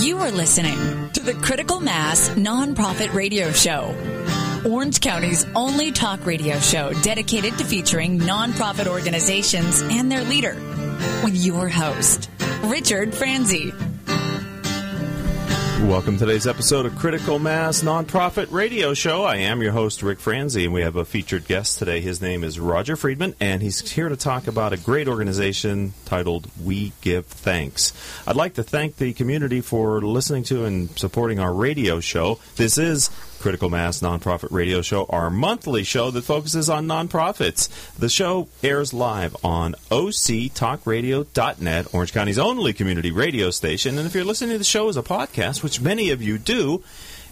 You are listening to the Critical Mass Nonprofit Radio Show. Orange County's only talk radio show dedicated to featuring nonprofit organizations and their leader, with your host, Richard Franzi. Welcome to today's episode of Critical Mass Nonprofit Radio Show. I am your host, Rick Franzi, and we have a featured guest today. His name is Roger Friedman, and he's here to talk about a great organization titled We Give Thanks. I'd like to thank the community for listening to and supporting our radio show. This is Critical Mass Nonprofit Radio Show, our monthly show that focuses on nonprofits. The show airs live on octalkradio.net, Orange County's only community radio station. And if you're listening to the show as a podcast, which many of you do,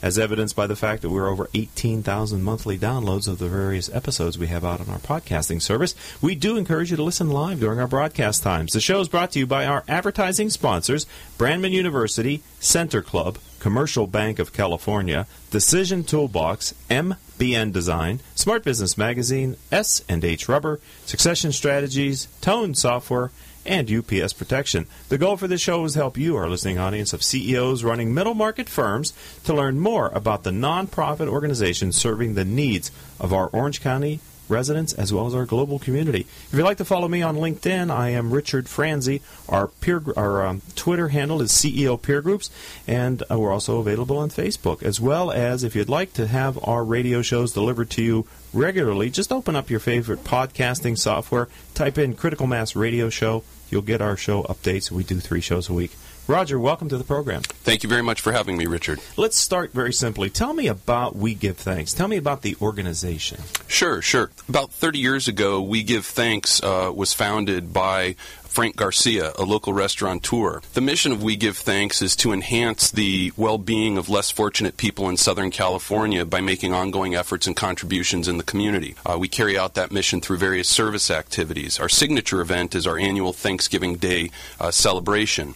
as evidenced by the fact that we're over 18,000 monthly downloads of the various episodes we have out on our podcasting service. We do encourage you to listen live during our broadcast times. The show is brought to you by our advertising sponsors, Brandman University, Center Club, Commercial Bank of California, Decision Toolbox, MBN Design, Smart Business Magazine, S&H Rubber, Succession Strategies, Tone Software, and UPS Protection. The goal for this show is to help you, our listening audience of CEOs running middle market firms, to learn more about the nonprofit organizations serving the needs of our Orange County residents as well as our global community. If you'd like to follow me on LinkedIn, I am Richard Franzi. Our peer, our um, Twitter handle is CEO Peer Groups, and uh, we're also available on Facebook. As well as if you'd like to have our radio shows delivered to you regularly, just open up your favorite podcasting software, type in Critical Mass Radio Show. You'll get our show updates. We do three shows a week. Roger, welcome to the program. Thank you very much for having me, Richard. Let's start very simply. Tell me about We Give Thanks. Tell me about the organization. Sure, sure. About 30 years ago, We Give Thanks uh, was founded by Frank Garcia, a local restaurateur. The mission of We Give Thanks is to enhance the well being of less fortunate people in Southern California by making ongoing efforts and contributions in the community. Uh, we carry out that mission through various service activities. Our signature event is our annual Thanksgiving Day uh, celebration.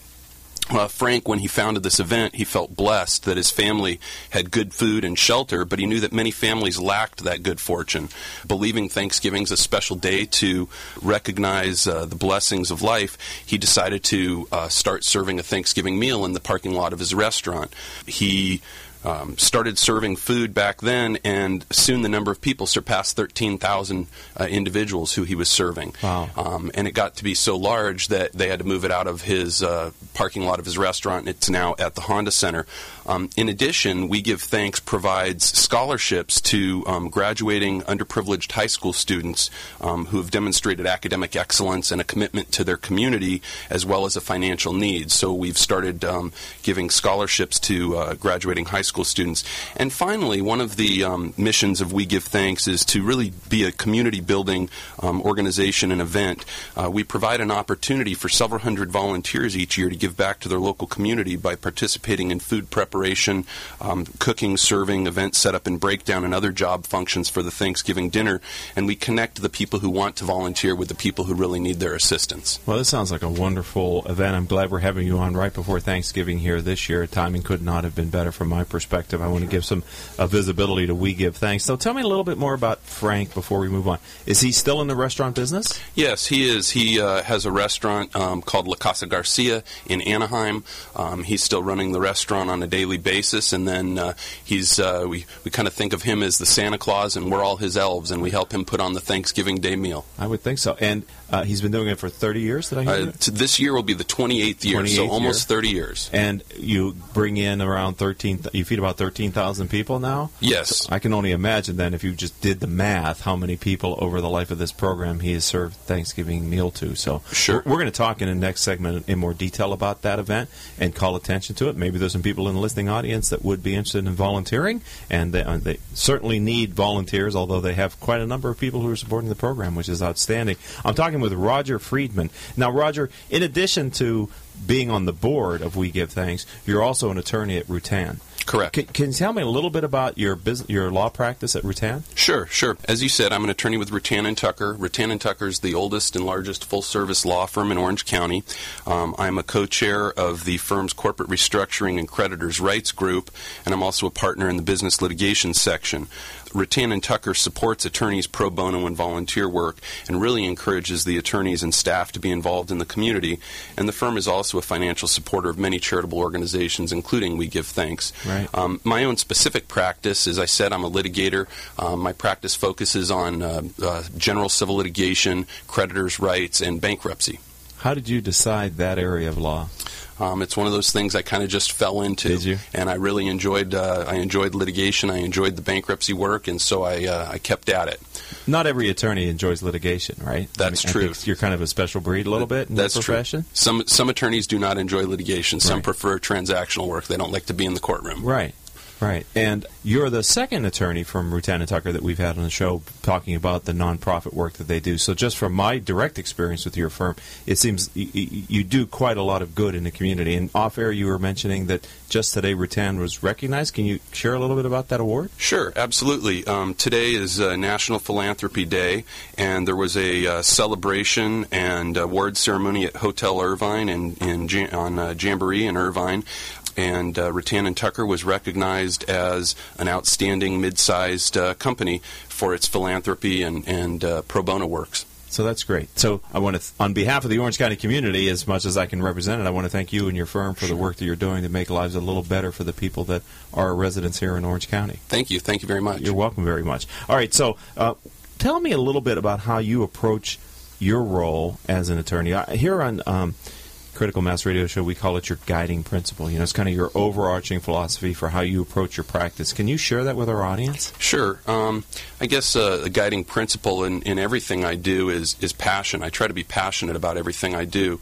Uh, Frank, when he founded this event, he felt blessed that his family had good food and shelter, but he knew that many families lacked that good fortune. Believing Thanksgiving's a special day to recognize uh, the blessings of life, he decided to uh, start serving a Thanksgiving meal in the parking lot of his restaurant. He um, started serving food back then, and soon the number of people surpassed 13,000 uh, individuals who he was serving. Wow. Um, and it got to be so large that they had to move it out of his uh, parking lot of his restaurant. It's now at the Honda Center. Um, in addition, We Give Thanks provides scholarships to um, graduating underprivileged high school students um, who have demonstrated academic excellence and a commitment to their community as well as a financial need. So we've started um, giving scholarships to uh, graduating high school students. And finally, one of the um, missions of We Give Thanks is to really be a community building um, organization and event. Uh, we provide an opportunity for several hundred volunteers each year to give back to their local community by participating in food preparation, um, cooking, serving, event setup and breakdown, and other job functions for the Thanksgiving dinner. And we connect the people who want to volunteer with the people who really need their assistance. Well, this sounds like a wonderful event. I'm glad we're having you on right before Thanksgiving here this year. Timing could not have been better from my perspective. I want to give some uh, visibility to We Give Thanks. So tell me a little bit more about Frank before we move on. Is he still in the restaurant business? Yes, he is. He uh, has a restaurant um, called La Casa Garcia in Anaheim. Um, he's still running the restaurant on a daily basis, and then uh, he's uh, we we kind of think of him as the Santa Claus, and we're all his elves, and we help him put on the Thanksgiving Day meal. I would think so. And uh, he's been doing it for 30 years. Did I hear? Uh, this year will be the 28th year, 28th so almost year. 30 years. and you bring in around 13. You feed about 13,000 people now. Yes. I can only imagine then if you just did the math, how many people over the life of this program he has served Thanksgiving meal to. So Sure. we're, we're going to talk in the next segment in more detail about that event and call attention to it. Maybe there's some people in the listening audience that would be interested in volunteering, and they, uh, they certainly need volunteers. Although they have quite a number of people who are supporting the program, which is outstanding. I'm talking with Roger Friedman. Now, Roger, in addition to being on the board of We Give Thanks, you're also an attorney at Rutan. Correct. Can, can you tell me a little bit about your business, your law practice at Rutan? Sure, sure. As you said, I'm an attorney with Rutan and Tucker. Rutan and Tucker is the oldest and largest full-service law firm in Orange County. Um, I'm a co-chair of the firm's corporate restructuring and creditors' rights group, and I'm also a partner in the business litigation section. Rutan and Tucker supports attorneys pro bono and volunteer work and really encourages the attorneys and staff to be involved in the community. And the firm is also a financial supporter of many charitable organizations, including We Give Thanks. Right. Um, my own specific practice, as I said, I'm a litigator. Um, my practice focuses on uh, uh, general civil litigation, creditors' rights, and bankruptcy. How did you decide that area of law? Um, it's one of those things I kind of just fell into, Did you? and I really enjoyed. Uh, I enjoyed litigation. I enjoyed the bankruptcy work, and so I uh, I kept at it. Not every attorney enjoys litigation, right? That's I true. think you're kind of a special breed a little bit in That's the profession. true. Some some attorneys do not enjoy litigation. Some Right. prefer transactional work. They don't like to be in the courtroom. Right. Right. And you're the second attorney from Rutan and Tucker that we've had on the show talking about the nonprofit work that they do. So just from my direct experience with your firm, it seems y- y- you do quite a lot of good in the community. And off air, you were mentioning that just today Rutan was recognized. Can you share a little bit about that award? Sure, absolutely. Um, today is uh, National Philanthropy Day, and there was a uh, celebration and award ceremony at Hotel Irvine in, in Jam- on uh, Jamboree in Irvine. And uh, Rutan and Tucker was recognized as an outstanding mid-sized uh, company for its philanthropy and, and uh, pro bono works. So that's great. So I want to, th- on behalf of the Orange County community, as much as I can represent it, I want to thank you and your firm for the work that you're doing to make lives a little better for the people that are residents here in Orange County. Thank you. Thank you very much. You're welcome very much. All right, so uh, tell me a little bit about how you approach your role as an attorney. I, here on um, Critical Mass Radio Show, we call it your guiding principle. You know, it's kind of your overarching philosophy for how you approach your practice. Can you share that with our audience? Sure. Um, I guess uh, the guiding principle in, in everything I do is, is passion. I try to be passionate about everything I do,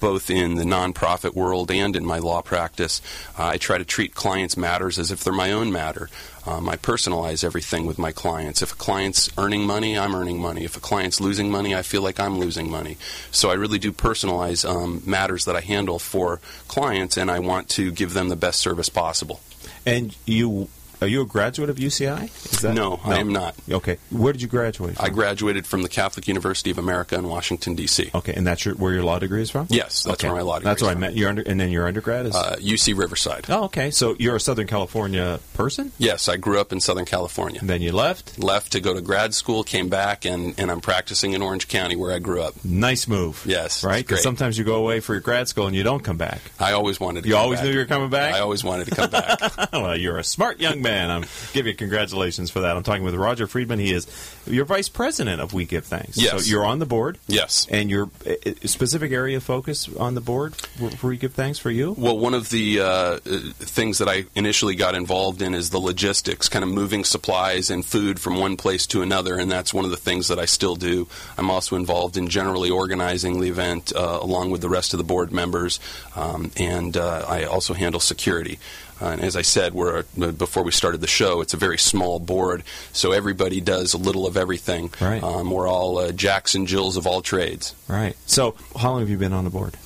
both in the nonprofit world and in my law practice. Uh, I try to treat clients' matters as if they're my own matter. Um, I personalize everything with my clients. If a client's earning money, I'm earning money. If a client's losing money, I feel like I'm losing money. So I really do personalize um, matters that I handle for clients, and I want to give them the best service possible. And you are you a graduate of UCI? Is No, I am not. Okay, where did you graduate? From? I graduated from the Catholic University of America in Washington, D.C. Okay, and that's your, where your law degree is from? Yes, that's okay. where my law degree That's is I. Your under, and then your undergrad is. Uh, UC Riverside. oh, okay. So you're a Southern California person, Yes, I grew up in Southern California. and then you left. Left to go to grad school, came back, and, and I'm practicing in Orange County where I grew up. Nice move. Yes, right. Because sometimes you go away for your grad school and you don't come back. I always wanted to You always back. knew you were coming back. I always wanted to come back. well, you're a smart young man. I'm give you congratulations for that. I'm talking with Roger Friedman. He is your vice president of We Give Thanks. Yes. So you're on the board. yes. And your uh, uh, specific area of focus on the board for, We Give Thanks for you? Well, one of the uh, uh, things that I initially got involved in is the logistics, kind of moving supplies and food from one place to another, and that's one of the things that I still do. I'm also involved in generally organizing the event uh, along with the rest of the board members, um, and uh, I also handle security. Uh, and as I said, we're uh, before we started the show, it's a very small board, so everybody does a little of everything. Right. Um, we're all uh, Jacks and Jills of all trades. Right. So how long have you been on the board?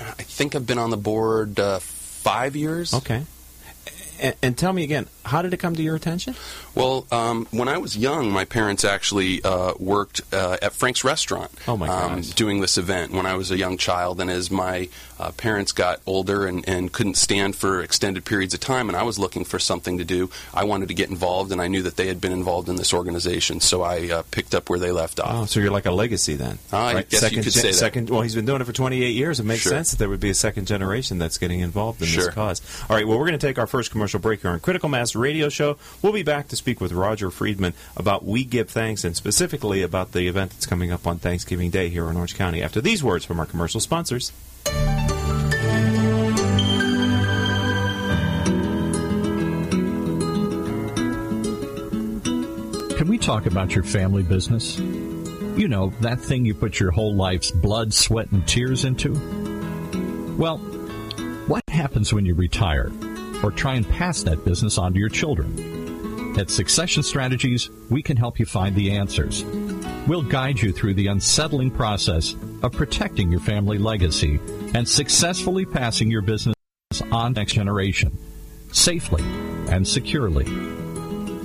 I think I've been on the board uh, five years. Okay. And, and tell me again, how did it come to your attention? Well, um, when I was young, my parents actually uh, worked uh, at Frank's Restaurant. Oh, my um. Doing this event when I was a young child, and as my uh, parents got older and, and couldn't stand for extended periods of time, and I was looking for something to do, I wanted to get involved, and I knew that they had been involved in this organization, so I uh, picked up where they left Oh, off. so you're like a legacy then. I guess you could say that. Second, well, he's been doing it for 28 years. It makes Sure. sense that there would be a second generation that's getting involved in Sure. this cause. All right, well, we're going to take our first commercial break here on Critical Mass Radio Show. We'll be back to speak with Roger Friedman about We Give Thanks and specifically about the event that's coming up on Thanksgiving Day here in Orange County after these words from our commercial sponsors. Talk about your family business? You know, that thing you put your whole life's blood, sweat, and tears into? Well, what happens when you retire or try and pass that business on to your children? At Succession Strategies, we can help you find the answers. We'll guide you through the unsettling process of protecting your family legacy and successfully passing your business on next generation, safely and securely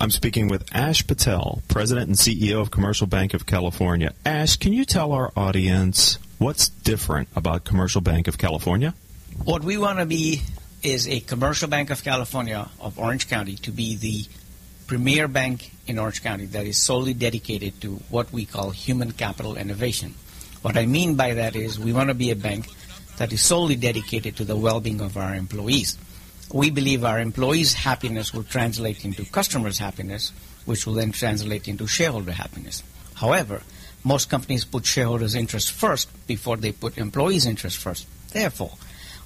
I'm speaking with Ash Patel, President and CEO of Commercial Bank of California. Ash, can you tell our audience what's different about Commercial Bank of California? What we want to be is a Commercial Bank of California of Orange County to be the premier bank in Orange County that is solely dedicated to what we call human capital innovation. What I mean by that is we want to be a bank that is solely dedicated to the well-being of our employees. We believe our employees' happiness will translate into customers' happiness, which will then translate into shareholder happiness. However, most companies put shareholders' interests first before they put employees' interests first. Therefore,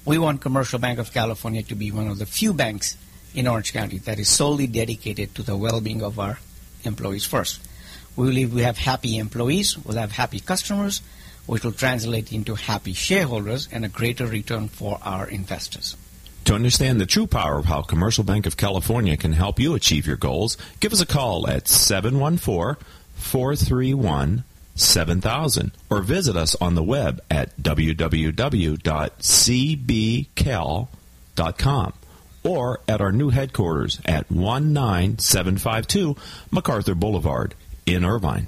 we want Commercial Bank of California to be one of the few banks in Orange County that is solely dedicated to the well-being of our employees first. We believe we have happy employees, we'll have happy customers, which will translate into happy shareholders and a greater return for our investors. To understand the true power of how Commercial Bank of California can help you achieve your goals, give us a call at 714 431 7000 or visit us on the web at www.cbcal.com or at our new headquarters at 19752 MacArthur Boulevard in Irvine.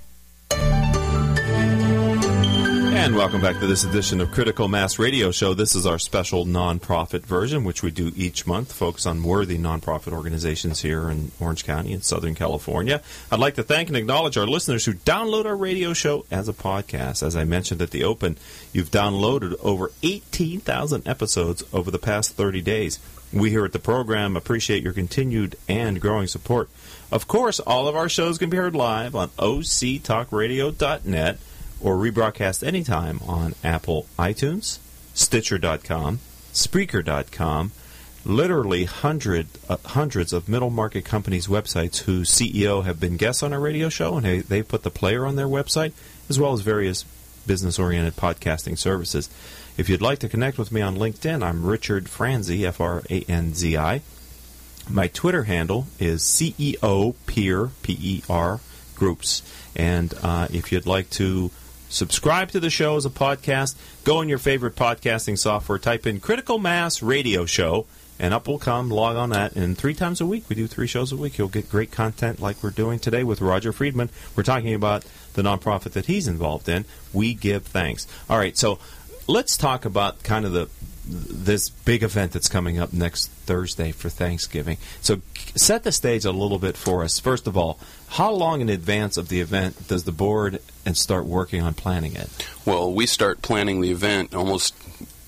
And welcome back to this edition of Critical Mass Radio Show. This is our special nonprofit version, which we do each month, focus on worthy nonprofit organizations here in Orange County in Southern California. I'd like to thank and acknowledge our listeners who download our radio show as a podcast. As I mentioned at the open, you've downloaded over 18,000 episodes over the past 30 days. We here at the program appreciate your continued and growing support. Of course, all of our shows can be heard live on octalkradio.net or rebroadcast anytime on Apple iTunes, Stitcher.com, Spreaker.com, literally hundred, uh, hundreds of middle market companies' websites whose CEO have been guests on our radio show, and they, they put the player on their website, as well as various business oriented podcasting services. If you'd like to connect with me on LinkedIn, I'm Richard Franzi, F R A N Z I. My Twitter handle is CEO Peer, P E R, Groups. And uh, if you'd like to subscribe to the show as a podcast. Go in your favorite podcasting software, type in Critical Mass Radio Show, and up will come. Log on that. And three times a week, we do three shows a week. You'll get great content like we're doing today with Roger Friedman. We're talking about the nonprofit that he's involved in. We give thanks. All right, so let's talk about kind of the this big event that's coming up next Thursday for Thanksgiving. So set the stage a little bit for us. First of all, how long in advance of the event does the board and start working on planning it? Well, we start planning the event almost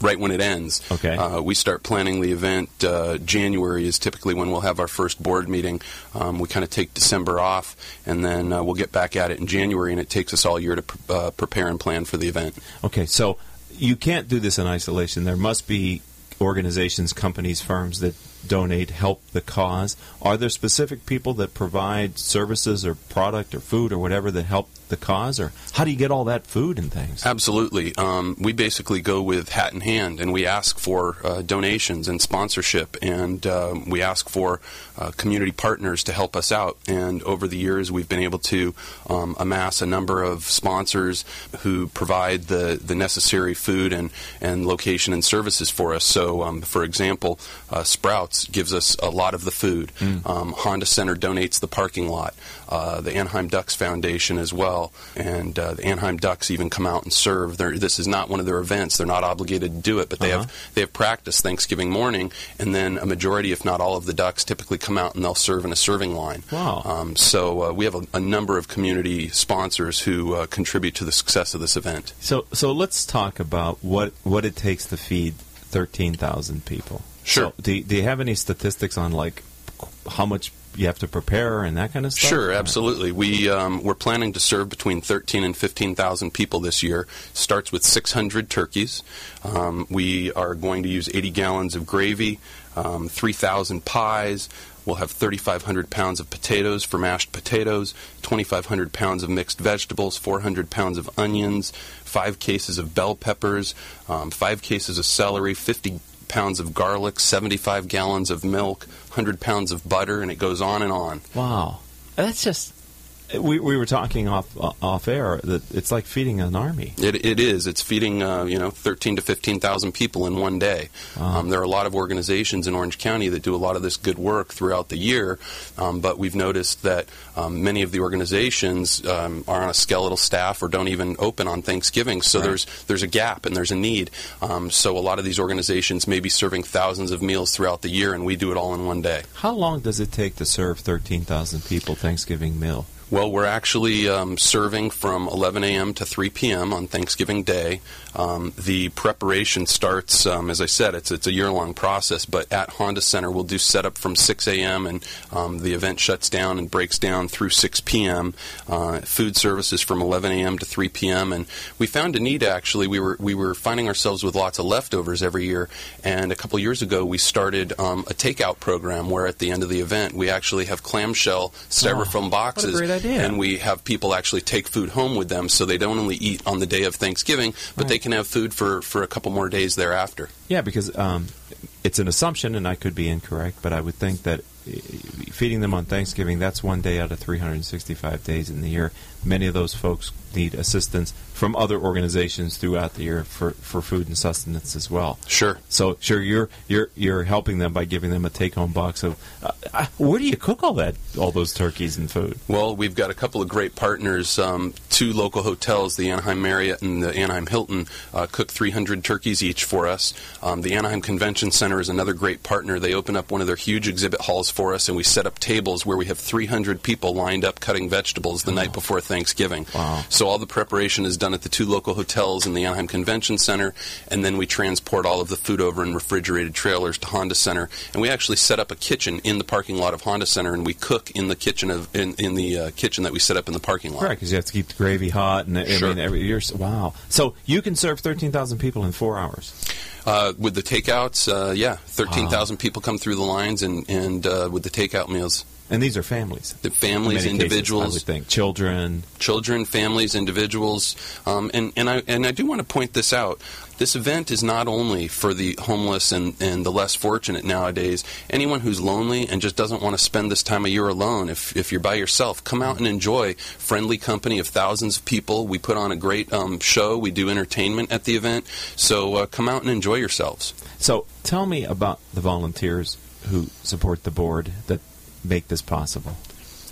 right when it ends. Okay. Uh, we start planning the event. Uh, January is typically when we'll have our first board meeting. Um, we kind of take December off, and then uh, we'll get back at it in January, and it takes us all year to pr- uh, prepare and plan for the event. Okay, so you can't do this in isolation. There must be organizations, companies, firms that donate, help the cause. Are there specific people that provide services or product or food or whatever that help the cause, or how do you get all that food and things? Absolutely. Um, we basically go with hat in hand, and we ask for uh, donations and sponsorship, and uh, we ask for uh, community partners to help us out. And over the years, we've been able to um, amass a number of sponsors who provide the, the necessary food and, and location and services for us. So, um, for example, uh, Sprouts gives us a lot of the food. Um, Honda Center donates the parking lot. Uh, the Anaheim Ducks Foundation as well, and uh, the Anaheim Ducks even come out and serve. This is not one of their events; they're not obligated to do it, but they Uh-huh. have they have practice Thanksgiving morning, and then a majority, if not all, of the Ducks typically come out and they'll serve in a serving line. Wow. Um, so uh, we have a, a number of community sponsors who uh, contribute to the success of this event. So so let's talk about what what it takes to feed thirteen thousand people. Sure. So, do do you have any statistics on like how much you have to prepare and that kind of stuff? Sure, absolutely. We um, we're planning to serve between 13 and 15,000 people this year. Starts with 600 turkeys. Um, we are going to use 80 gallons of gravy, um, 3,000 pies. We'll have 3,500 pounds of potatoes for mashed potatoes, 2,500 pounds of mixed vegetables, 400 pounds of onions, five cases of bell peppers, um, five cases of celery, 50 pounds of garlic, 75 gallons of milk, 100 pounds of butter, and it goes on and on. Wow, that's just. We, we were talking off uh, off air that it's like feeding an army. It, it is. It's feeding uh, you know thirteen to fifteen thousand people in one day. Um, there are a lot of organizations in Orange County that do a lot of this good work throughout the year, um, but we've noticed that um, many of the organizations um, are on a skeletal staff or don't even open on Thanksgiving. So Right. there's there's a gap and there's a need. Um, so a lot of these organizations may be serving thousands of meals throughout the year, and we do it all in one day. How long does it take to serve thirteen thousand people Thanksgiving meal? Well, we're actually um, serving from 11 a.m. to 3 p.m. on Thanksgiving Day. Um, the preparation starts, um, as I said, it's it's a year-long process. But at Honda Center, we'll do setup from 6 a.m. and um, the event shuts down and breaks down through 6 p.m. Uh, food services from 11 a.m. to 3 p.m. And we found a need. Actually, we were we were finding ourselves with lots of leftovers every year. And a couple years ago, we started um, a takeout program where at the end of the event, we actually have clamshell styrofoam boxes great idea. and we have people actually take food home with them so they don't only eat on the day of Thanksgiving, but they can have food for, for a couple more days thereafter. Yeah, because um, it's an assumption, and I could be incorrect, but I would think that uh, feeding them on Thanksgiving, that's one day out of 365 days in the year. Many of those folks need assistance from other organizations throughout the year for, for food and sustenance as well. Sure. So, sure, you're you're you're helping them by giving them a take-home box of. Uh, uh, where do you cook all that, all those turkeys and food? Well, we've got a couple of great partners. Um, two local hotels, the Anaheim Marriott and the Anaheim Hilton, uh, cook 300 turkeys each for us. Um, the Anaheim Convention Center is another great partner. They open up one of their huge exhibit halls for us, and we set up tables where we have 300 people lined up cutting vegetables the night before Thanksgiving. Wow. So all the preparation is done at the two local hotels in the Anaheim Convention Center, and then we transport all of the food over in refrigerated trailers to Honda Center. And we actually set up a kitchen in the parking lot of Honda Center, and we cook in the kitchen of in, in the uh, kitchen that we set up in the parking lot. Correct, because you have to keep the gravy hot, and I Sure. mean, every, you're, wow. So you can serve 13,000 people in four hours. Uh, with the takeouts, uh, yeah, thirteen thousand people come through the lines, and and uh, with the takeout meals, And these are families. the families, In cases, individuals, I would think. Children. children, families, individuals, um, and and I and I do want to point this out. This event is not only for the homeless and, and the less fortunate nowadays. Anyone who's lonely and just doesn't want to spend this time of year alone, if, if you're by yourself, come out and enjoy friendly company of thousands of people. We put on a great um, show. We do entertainment at the event. So uh, come out and enjoy yourselves. So tell me about the volunteers who support the board that make this possible.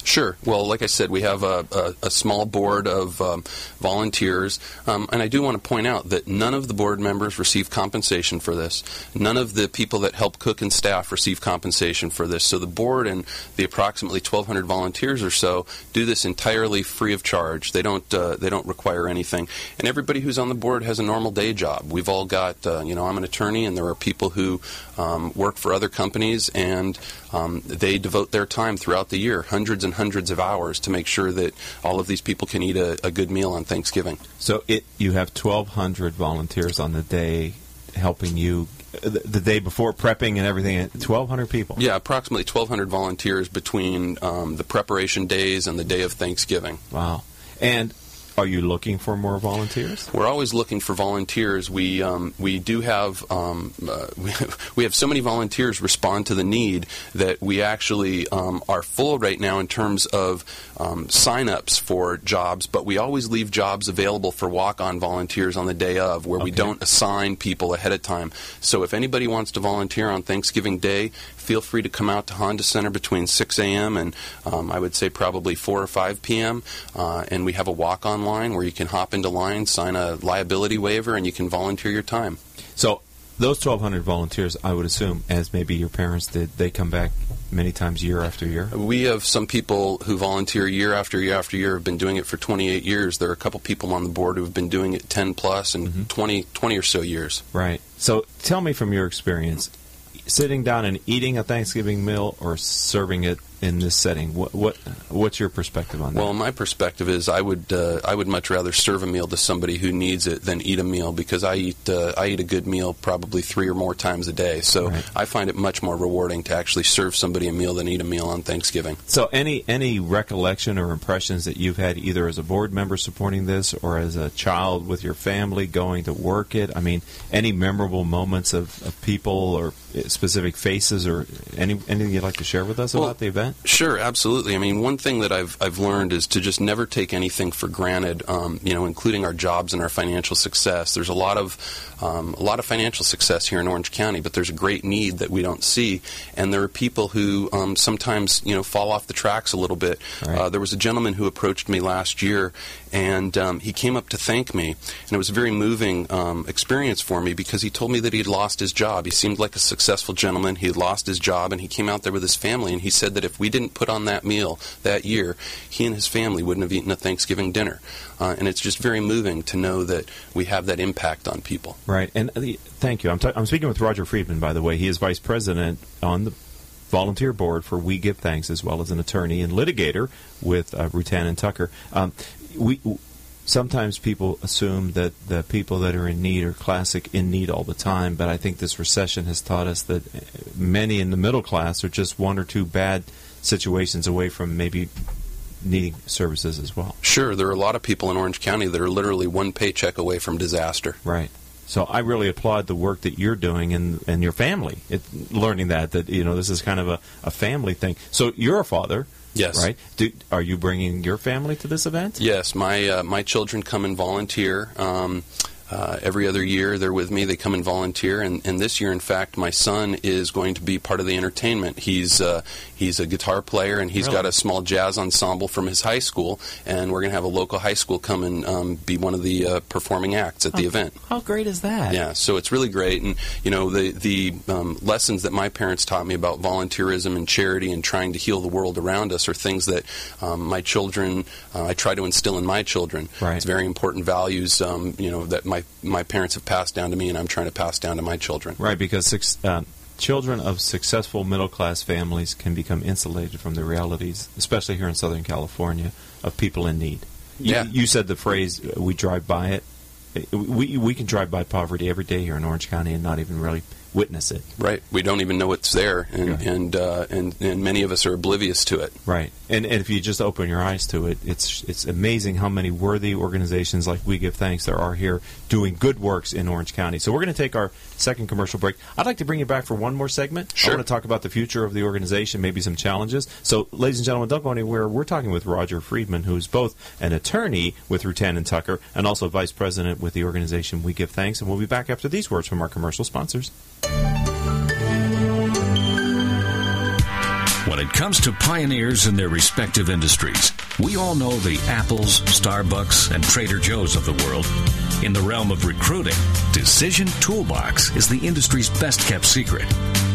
Sure. Well, like I said, we have a, a, a small board of um, volunteers, um, and I do want to point out that none of the board members receive compensation for this. None of the people that help cook and staff receive compensation for this. So the board and the approximately 1,200 volunteers or so do this entirely free of charge. They don't uh, they don't require anything, and everybody who's on the board has a normal day job. We've all got uh, you know I'm an attorney, and there are people who um, work for other companies, and um, they devote their time throughout the year, hundreds and hundreds of hours, to make sure that all of these people can eat a, a good meal on Thanksgiving. So it you have 1,200 volunteers on the day helping you the, the day before prepping and everything. 1,200 people. Yeah, approximately 1,200 volunteers between um, the preparation days and the day of Thanksgiving. Wow. And Are you looking for more volunteers? We're always looking for volunteers. We um, we do have um, uh, we, we have so many volunteers respond to the need that we actually um, are full right now in terms of um, sign-ups for jobs. But we always leave jobs available for walk-on volunteers on the day of, where we don't assign people ahead of time. So if anybody wants to volunteer on Thanksgiving Day, feel free to come out to Honda Center between 6 a.m. and um, I would say probably 4 or 5 p.m. Uh, and we have a walk-on line where you can hop into line, sign a liability waiver, and you can volunteer your time. So those 1,200 volunteers, I would assume, as maybe your parents did, they come back many times year after year. We have some people who volunteer year after year after year have been doing it for 28 years. There are a couple people on the board who have been doing it 10 plus and 20, 20 or so years. Right. So tell me from your experience, sitting down and eating a Thanksgiving meal or serving it in this setting, what, what what's your perspective on that? Well, my perspective is I would uh, I would much rather serve a meal to somebody who needs it than eat a meal because I eat uh, I eat a good meal probably three or more times a day. So Right. I find it much more rewarding to actually serve somebody a meal than eat a meal on Thanksgiving. So, any any recollection or impressions that you've had either as a board member supporting this or as a child with your family going to work it? I mean, any memorable moments of, of people or specific faces or any anything you'd like to share with us Well, about the event? Sure, absolutely. I mean, one thing that I've I've learned is to just never take anything for granted. Um, you know, including our jobs and our financial success. There's a lot of um, a lot of financial success here in Orange County, but there's a great need that we don't see, and there are people who um, sometimes you know fall off the tracks a little bit. Right. Uh, there was a gentleman who approached me last year, and um, he came up to thank me, and it was a very moving um, experience for me because he told me that he'd lost his job. He seemed like a successful gentleman. He had lost his job, and he came out there with his family, and he said that if we didn't put on that meal that year, he and his family wouldn't have eaten a Thanksgiving dinner. Uh, and it's just very moving to know that we have that impact on people. Right. And the, thank you. I'm, t- I'm speaking with Roger Friedman, by the way. He is vice president on the volunteer board for We Give Thanks, as well as an attorney and litigator with uh, Rutan and Tucker. Um, we sometimes people assume that the people that are in need are classic in need all the time, but I think this recession has taught us that uh, many in the middle class are just one or two bad situations away from maybe needing services as well. Sure, there are a lot of people in Orange County that are literally one paycheck away from disaster. Right. So I really applaud the work that you're doing and, and your family. It, learning that that you know this is kind of a, a family thing. So you're a father, Yes. right? Do, are you bringing your family to this event? Yes, my uh, my children come and volunteer. Um, uh, every other year, they're with me. They come and volunteer, and, and this year, in fact, my son is going to be part of the entertainment. He's uh, he's a guitar player, and he's Really? got a small jazz ensemble from his high school, and we're going to have a local high school come and um, be one of the uh, performing acts at the event. How great is that? Yeah, so it's really great, and you know the the um, lessons that my parents taught me about volunteerism and charity and trying to heal the world around us are things that um, my children uh, I try to instill in my children. Right. It's very important values, um, you know, that my my parents have passed down to me, and I'm trying to pass down to my children. Right, because uh, children of successful middle class families can become insulated from the realities, especially here in Southern California, of people in need. You, Yeah. you said the phrase uh, "we drive by it." Uh, We we can drive by poverty every day here in Orange County and not even really witness it. Right. We don't even know it's there, and Yeah. and, uh, and and many of us are oblivious to it. Right, and and if you just open your eyes to it, it's it's amazing how many worthy organizations like We Give Thanks there are here doing good works in Orange County. So we're going to take our second commercial break. I'd like to bring you back for one more segment. Sure. I want to talk about the future of the organization, maybe some challenges. So, ladies and gentlemen, don't go anywhere. We're talking with Roger Friedman, who's both an attorney with Rutan and Tucker and also vice president with the organization We Give Thanks. And we'll be back after these words from our commercial sponsors. When it comes to pioneers in their respective industries, we all know the Apples, Starbucks, and Trader Joe's of the world. In the realm of recruiting, Decision Toolbox is the industry's best kept secret.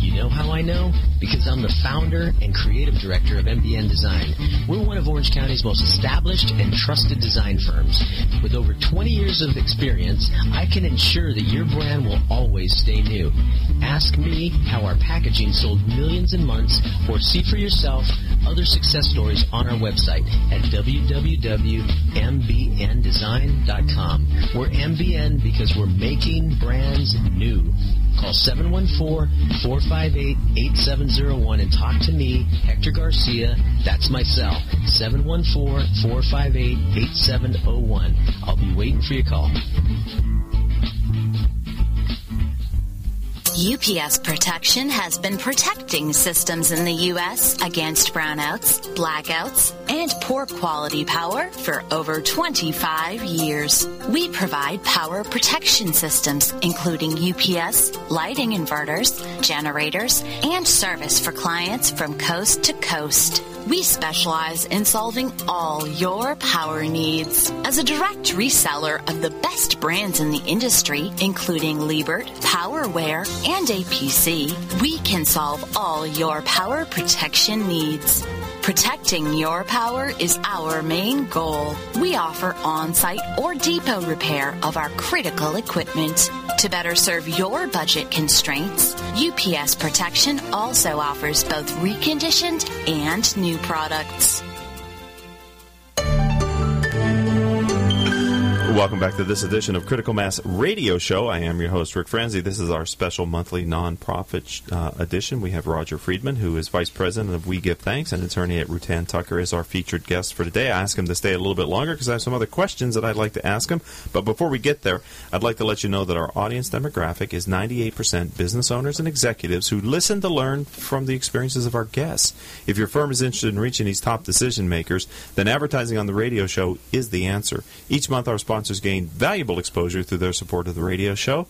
You know how I know? Because I'm the founder and creative director of MBN Design. We're one of Orange County's most established and trusted design firms. With over 20 years of experience, I can ensure that your brand will always stay new. Ask me how our packaging sold millions in months or see for yourself other success stories on our website at www.mbndesign.com. We're MBN because we're making brands new. Call 714-458-8701 and talk to me, Hector Garcia. That's my cell, 714-458-8701. I'll be waiting for your call. UPS Protection has been protecting systems in the U.S. against brownouts, blackouts, and poor quality power for over 25 years. We provide power protection systems, including UPS, lighting inverters, generators, and service for clients from coast to coast. We specialize in solving all your power needs. As a direct reseller of the best brands in the industry, including Liebert, PowerWare, and APC, we can solve all your power protection needs. Protecting your power is our main goal. We offer on-site or depot repair of our critical equipment. To better serve your budget constraints, UPS Protection also offers both reconditioned and new products. Welcome back to this edition of Critical Mass Radio Show. I am your host, Rick Franzi. This is our special monthly nonprofit uh, edition. We have Roger Friedman, who is Vice President of We Give Thanks, and attorney at Rutan Tucker, is our featured guest for today. I asked him to stay a little bit longer because I have some other questions that I'd like to ask him. But before we get there, I'd like to let you know that our audience demographic is 98% business owners and executives who listen to learn from the experiences of our guests. If your firm is interested in reaching these top decision makers, then advertising on the radio show is the answer. Each month, our sponsors gain valuable exposure through their support of the radio show.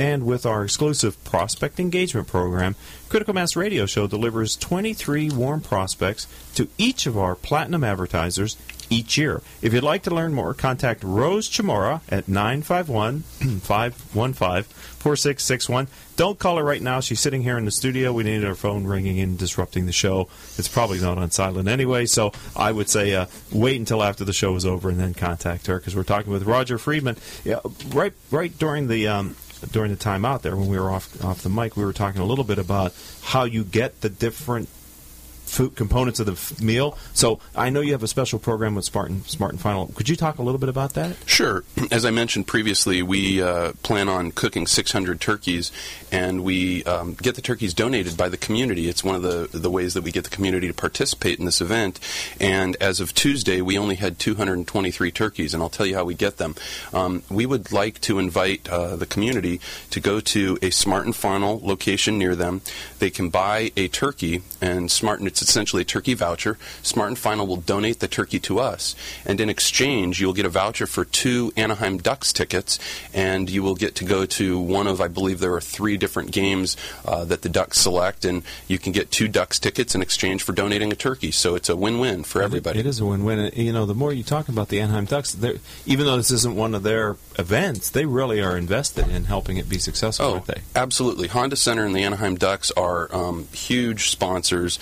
And with our exclusive prospect engagement program, Critical Mass Radio Show delivers 23 warm prospects to each of our platinum advertisers each year. If you'd like to learn more, contact Rose Chamora at 951 515 4661. Don't call her right now. She's sitting here in the studio. We need her phone ringing and disrupting the show. It's probably not on silent anyway, so I would say uh, wait until after the show is over and then contact her because we're talking with Roger Friedman. Yeah, right, right during the. Um, during the time out there when we were off off the mic, we were talking a little bit about how you get the different food components of the meal. So I know you have a special program with Spartan Smart and Final. Could you talk a little bit about that? Sure. As I mentioned previously, we uh, plan on cooking 600 turkeys, and we um, get the turkeys donated by the community. It's one of the the ways that we get the community to participate in this event. And as of Tuesday, we only had 223 turkeys, and I'll tell you how we get them. Um, we would like to invite uh, the community to go to a Smart and Final location near them. They can buy a turkey, and Smart and it's essentially a turkey voucher. Smart and Final will donate the turkey to us, and in exchange, you'll get a voucher for two Anaheim Ducks tickets, and you will get to go to one of, I believe, there are three different games uh, that the Ducks select, and you can get two Ducks tickets in exchange for donating a turkey. So it's a win-win for everybody. It is a win-win. You know, the more you talk about the Anaheim Ducks, even though this isn't one of their events, they really are invested in helping it be successful, Oh, aren't they? absolutely. Honda Center and the Anaheim Ducks are um, huge sponsors.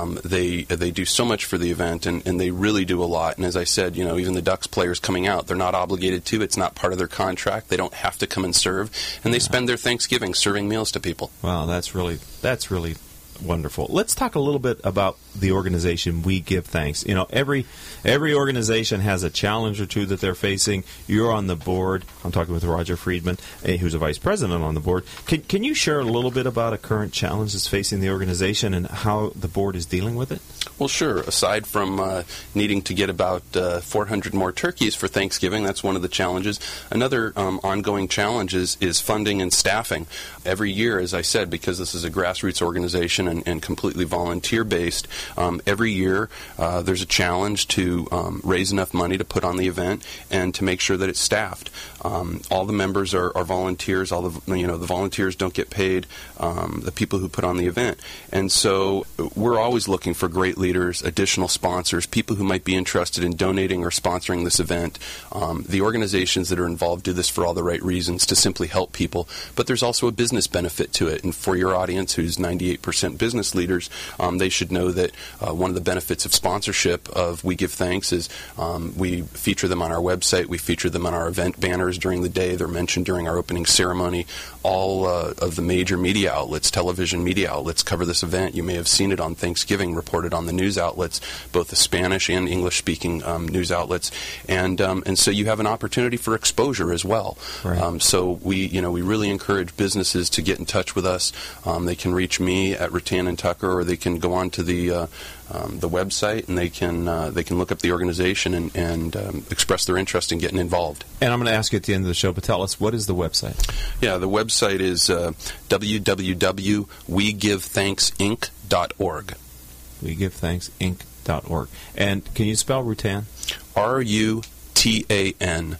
Um, they they do so much for the event, and, and they really do a lot. And as I said, you know, even the Ducks players coming out, they're not obligated to. It's not part of their contract. They don't have to come and serve, and they spend their Thanksgiving serving meals to people. Wow, that's really that's really wonderful. Let's talk a little bit about the organization We Give Thanks. You know, every every organization has a challenge or two that they're facing. You're on the board. I'm talking with Roger Friedman, eh, who's a vice president on the board. Can can you share a little bit about a current challenge that's facing the organization and how the board is dealing with it? Well, sure. Aside from uh, needing to get about uh, 400 more turkeys for Thanksgiving, that's one of the challenges. Another um, ongoing challenge is, is funding and staffing. Every year, as I said, because this is a grassroots organization and, and completely volunteer based. Um, every year, uh, there's a challenge to um, raise enough money to put on the event and to make sure that it's staffed. Um, all the members are, are, volunteers. All the you know the volunteers don't get paid. Um, the people who put on the event, and so we're always looking for great leaders, additional sponsors, people who might be interested in donating or sponsoring this event. Um, the organizations that are involved do this for all the right reasons to simply help people, but there's also a business benefit to it. And for your audience, who's 98% business leaders, um, they should know that uh, one of the benefits of sponsorship of We Give Thanks is um, we feature them on our website, we feature them on our event banners during the day, they're mentioned during our opening ceremony. All uh, of the major media outlets, television media outlets, cover this event. You may have seen it on Thanksgiving, reported on the news outlets, both the Spanish and English-speaking um, news outlets, and um, and so you have an opportunity for exposure as well. Right. Um, so we, you know, we really encourage businesses to get in touch with us. Um, they can reach me at Tan and Tucker, or they can go onto the uh, um, the website and they can uh, they can look up the organization and, and um, express their interest in getting involved. And I'm going to ask you at the end of the show, but tell us what is the website? Yeah, the website is uh, www.wegivethanksinc.org. WeGiveThanksInc.org. And can you spell Rutan? R U T A N.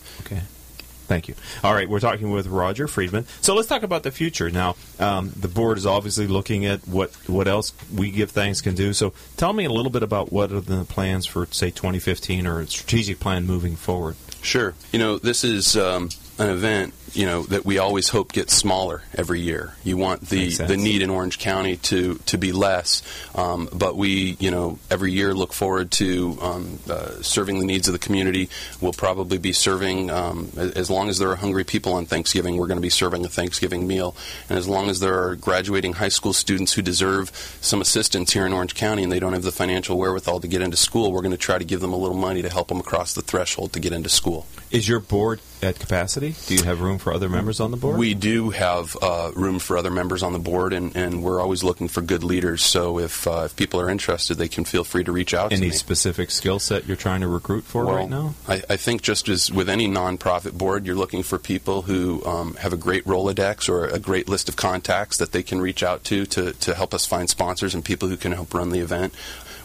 Thank you. All right, we're talking with Roger Friedman. So let's talk about the future. Now, um, the board is obviously looking at what what else we give thanks can do. So tell me a little bit about what are the plans for, say, 2015 or strategic plan moving forward. Sure. You know, this is um, an event you know that we always hope gets smaller every year. You want the the need in Orange County to to be less, um, but we you know every year look forward to um, uh, serving the needs of the community. We'll probably be serving um, as long as there are hungry people on Thanksgiving. We're going to be serving a Thanksgiving meal, and as long as there are graduating high school students who deserve some assistance here in Orange County and they don't have the financial wherewithal to get into school, we're going to try to give them a little money to help them across the threshold to get into school. Is your board at capacity? Do you have room for other members on the board? We do have uh, room for other members on the board, and, and we're always looking for good leaders. So if, uh, if people are interested, they can feel free to reach out any to me. Any specific skill set you're trying to recruit for well, right now? I, I, think just as with any nonprofit board, you're looking for people who um, have a great Rolodex or a great list of contacts that they can reach out to, to to help us find sponsors and people who can help run the event.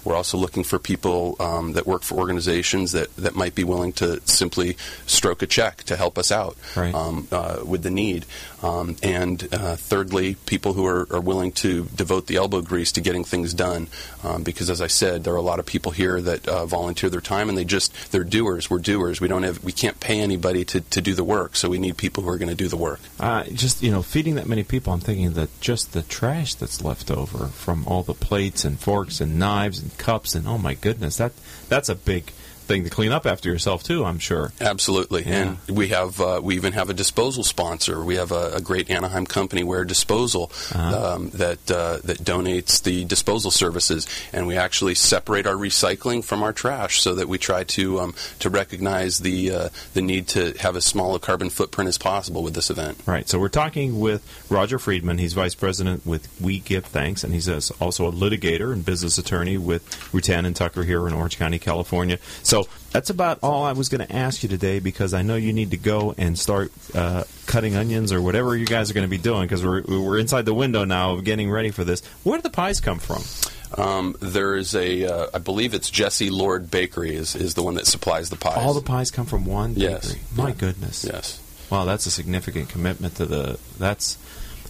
We're also looking for people um, that work for organizations that, that might be willing to simply stroke a check to help us out right. um, uh, with the need. Um, and uh, thirdly, people who are, are, willing to devote the elbow grease to getting things done. Um, because as I said, there are a lot of people here that uh, volunteer their time and they just they're doers. We're doers. We don't have we can't pay anybody to, to do the work, so we need people who are going to do the work. Uh, just you know, feeding that many people, I'm thinking that just the trash that's left over from all the plates and forks and knives and cups and oh my goodness, that that's a big thing to clean up after yourself too. I'm sure. Absolutely, yeah. and we have uh, we even have a disposal sponsor. We have a, a great Anaheim company, Ware Disposal, uh-huh. um, that uh, that donates the disposal services, and we actually separate our recycling from our trash so that we try to um, to recognize the uh, the need to have as small a carbon footprint as possible with this event. Right. So we're talking with Roger Friedman. He's vice president with We Give Thanks, and he's also a litigator and business attorney with Rutan and Tucker here in Orange County, California. So so that's about all I was going to ask you today because I know you need to go and start uh, cutting onions or whatever you guys are going to be doing because we're, we're inside the window now of getting ready for this. Where do the pies come from? Um, there is a, uh, I believe it's Jesse Lord Bakery is, is the one that supplies the pies. All the pies come from one bakery. Yes. My yeah. goodness. Yes. Wow, that's a significant commitment to the. That's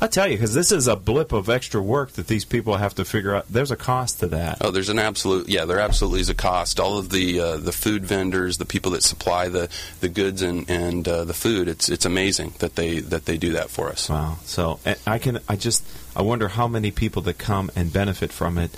I tell you, because this is a blip of extra work that these people have to figure out. There's a cost to that. Oh, there's an absolute yeah. There absolutely is a cost. All of the uh, the food vendors, the people that supply the, the goods and and uh, the food. It's it's amazing that they that they do that for us. Wow. So I can I just I wonder how many people that come and benefit from it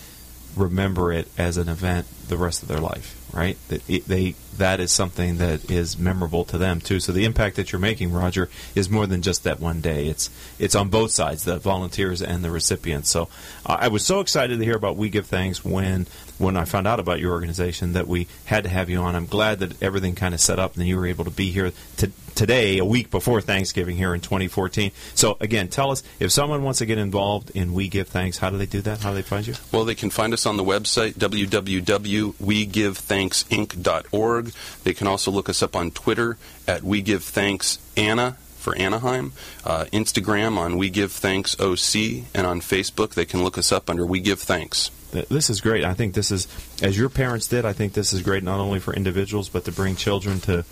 remember it as an event the rest of their life right? That they that is something that is memorable to them too. So the impact that you're making, Roger, is more than just that one day. It's it's on both sides, the volunteers and the recipients. So uh, I was so excited to hear about We Give Thanks when when I found out about your organization that we had to have you on. I'm glad that everything kind of set up and you were able to be here to, today, a week before Thanksgiving here in 2014. So, again, tell us if someone wants to get involved in We Give Thanks, how do they do that? How do they find you? Well, they can find us on the website, www.wegivethanksinc.org. They can also look us up on Twitter at We Give Thanks Anna for Anaheim, uh, Instagram on We Give Thanks OC, and on Facebook they can look us up under We Give Thanks. This is great. I think this is, as your parents did, I think this is great not only for individuals, but to bring children to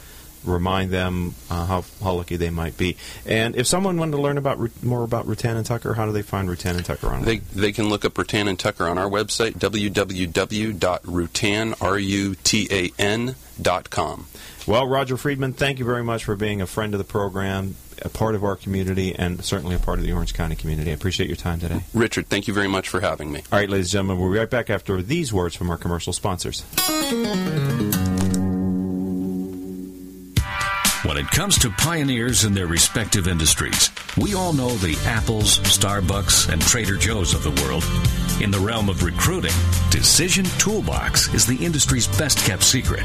remind them uh, how, how lucky they might be. And if someone wanted to learn about more about Rutan and Tucker, how do they find Rutan and Tucker online? They, they can look up Rutan and Tucker on our website, www.rutan.com. Well, Roger Friedman, thank you very much for being a friend of the program, a part of our community, and certainly a part of the Orange County community. I appreciate your time today. Richard, thank you very much for having me. All right, ladies and gentlemen, we'll be right back after these words from our commercial sponsors. When it comes to pioneers in their respective industries, we all know the Apples, Starbucks, and Trader Joe's of the world. In the realm of recruiting, Decision Toolbox is the industry's best kept secret.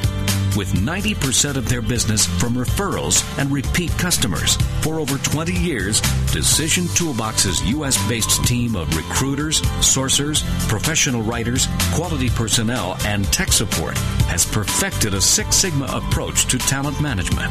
With 90% of their business from referrals and repeat customers. For over 20 years, Decision Toolbox's U.S. based team of recruiters, sourcers, professional writers, quality personnel, and tech support has perfected a Six Sigma approach to talent management.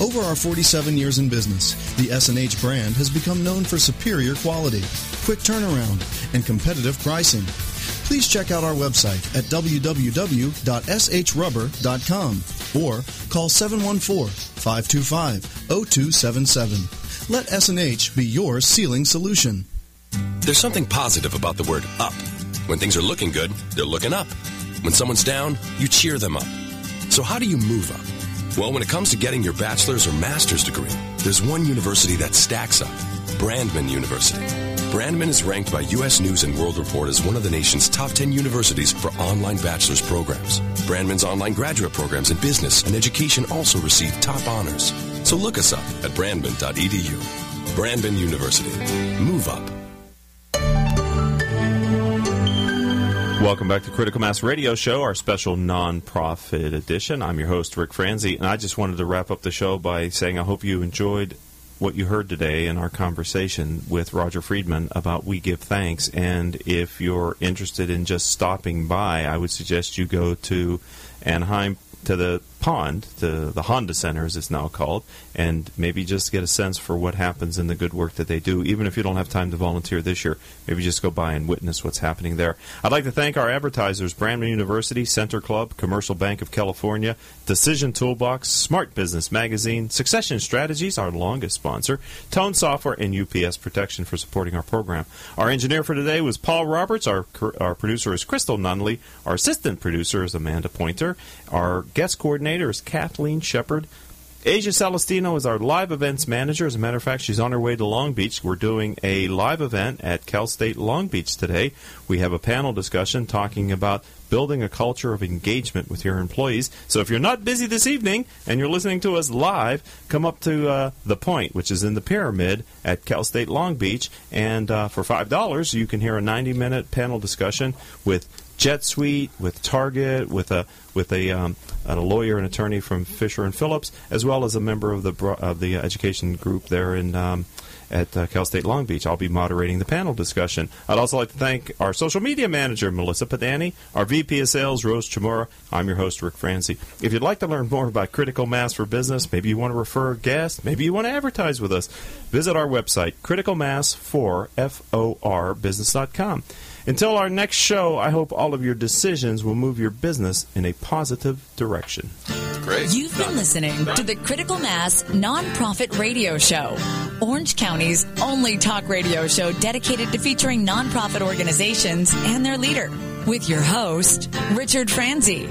Over our 47 years in business, the S&H brand has become known for superior quality, quick turnaround, and competitive pricing. Please check out our website at www.shrubber.com or call 714-525-0277. Let S&H be your sealing solution. There's something positive about the word up. When things are looking good, they're looking up. When someone's down, you cheer them up. So how do you move up? Well, when it comes to getting your bachelor's or master's degree, there's one university that stacks up Brandman University. Brandman is ranked by U.S. News and World Report as one of the nation's top 10 universities for online bachelor's programs. Brandman's online graduate programs in business and education also receive top honors. So look us up at brandman.edu. Brandman University. Move up. Welcome back to Critical Mass Radio Show, our special non-profit edition. I'm your host, Rick Franzi, and I just wanted to wrap up the show by saying I hope you enjoyed what you heard today in our conversation with Roger Friedman about We Give Thanks. And if you're interested in just stopping by, I would suggest you go to Anaheim to the pond, to the Honda Center as it's now called, and maybe just get a sense for what happens in the good work that they do. Even if you don't have time to volunteer this year, maybe just go by and witness what's happening there. I'd like to thank our advertisers Brandman University, Center Club, Commercial Bank of California, Decision Toolbox, Smart Business Magazine, Succession Strategies, our longest sponsor, Tone Software, and UPS Protection for supporting our program. Our engineer for today was Paul Roberts. Our, our producer is Crystal Nunley. Our assistant producer is Amanda Pointer. Our guest coordinator coordinator is Kathleen Shepard. Asia Celestino is our live events manager. As a matter of fact, she's on her way to Long Beach. We're doing a live event at Cal State Long Beach today. We have a panel discussion talking about building a culture of engagement with your employees. So if you're not busy this evening and you're listening to us live, come up to uh, the Point, which is in the Pyramid at Cal State Long Beach, and uh, for five dollars, you can hear a 90-minute panel discussion with Jet Suite, with Target, with a with a, um, a lawyer and attorney from Fisher and Phillips, as well as a member of the of the education group there in. Um, at uh, Cal State Long Beach. I'll be moderating the panel discussion. I'd also like to thank our social media manager, Melissa Padani, our VP of Sales, Rose Chamora. I'm your host, Rick Franzi. If you'd like to learn more about Critical Mass for Business, maybe you want to refer a guest, maybe you want to advertise with us, visit our website, criticalmass4forbusiness.com. Until our next show, I hope all of your decisions will move your business in a positive direction. great. You've been listening to the Critical Mass Nonprofit Radio Show, Orange County's only talk radio show dedicated to featuring nonprofit organizations and their leader, with your host, Richard Franzi.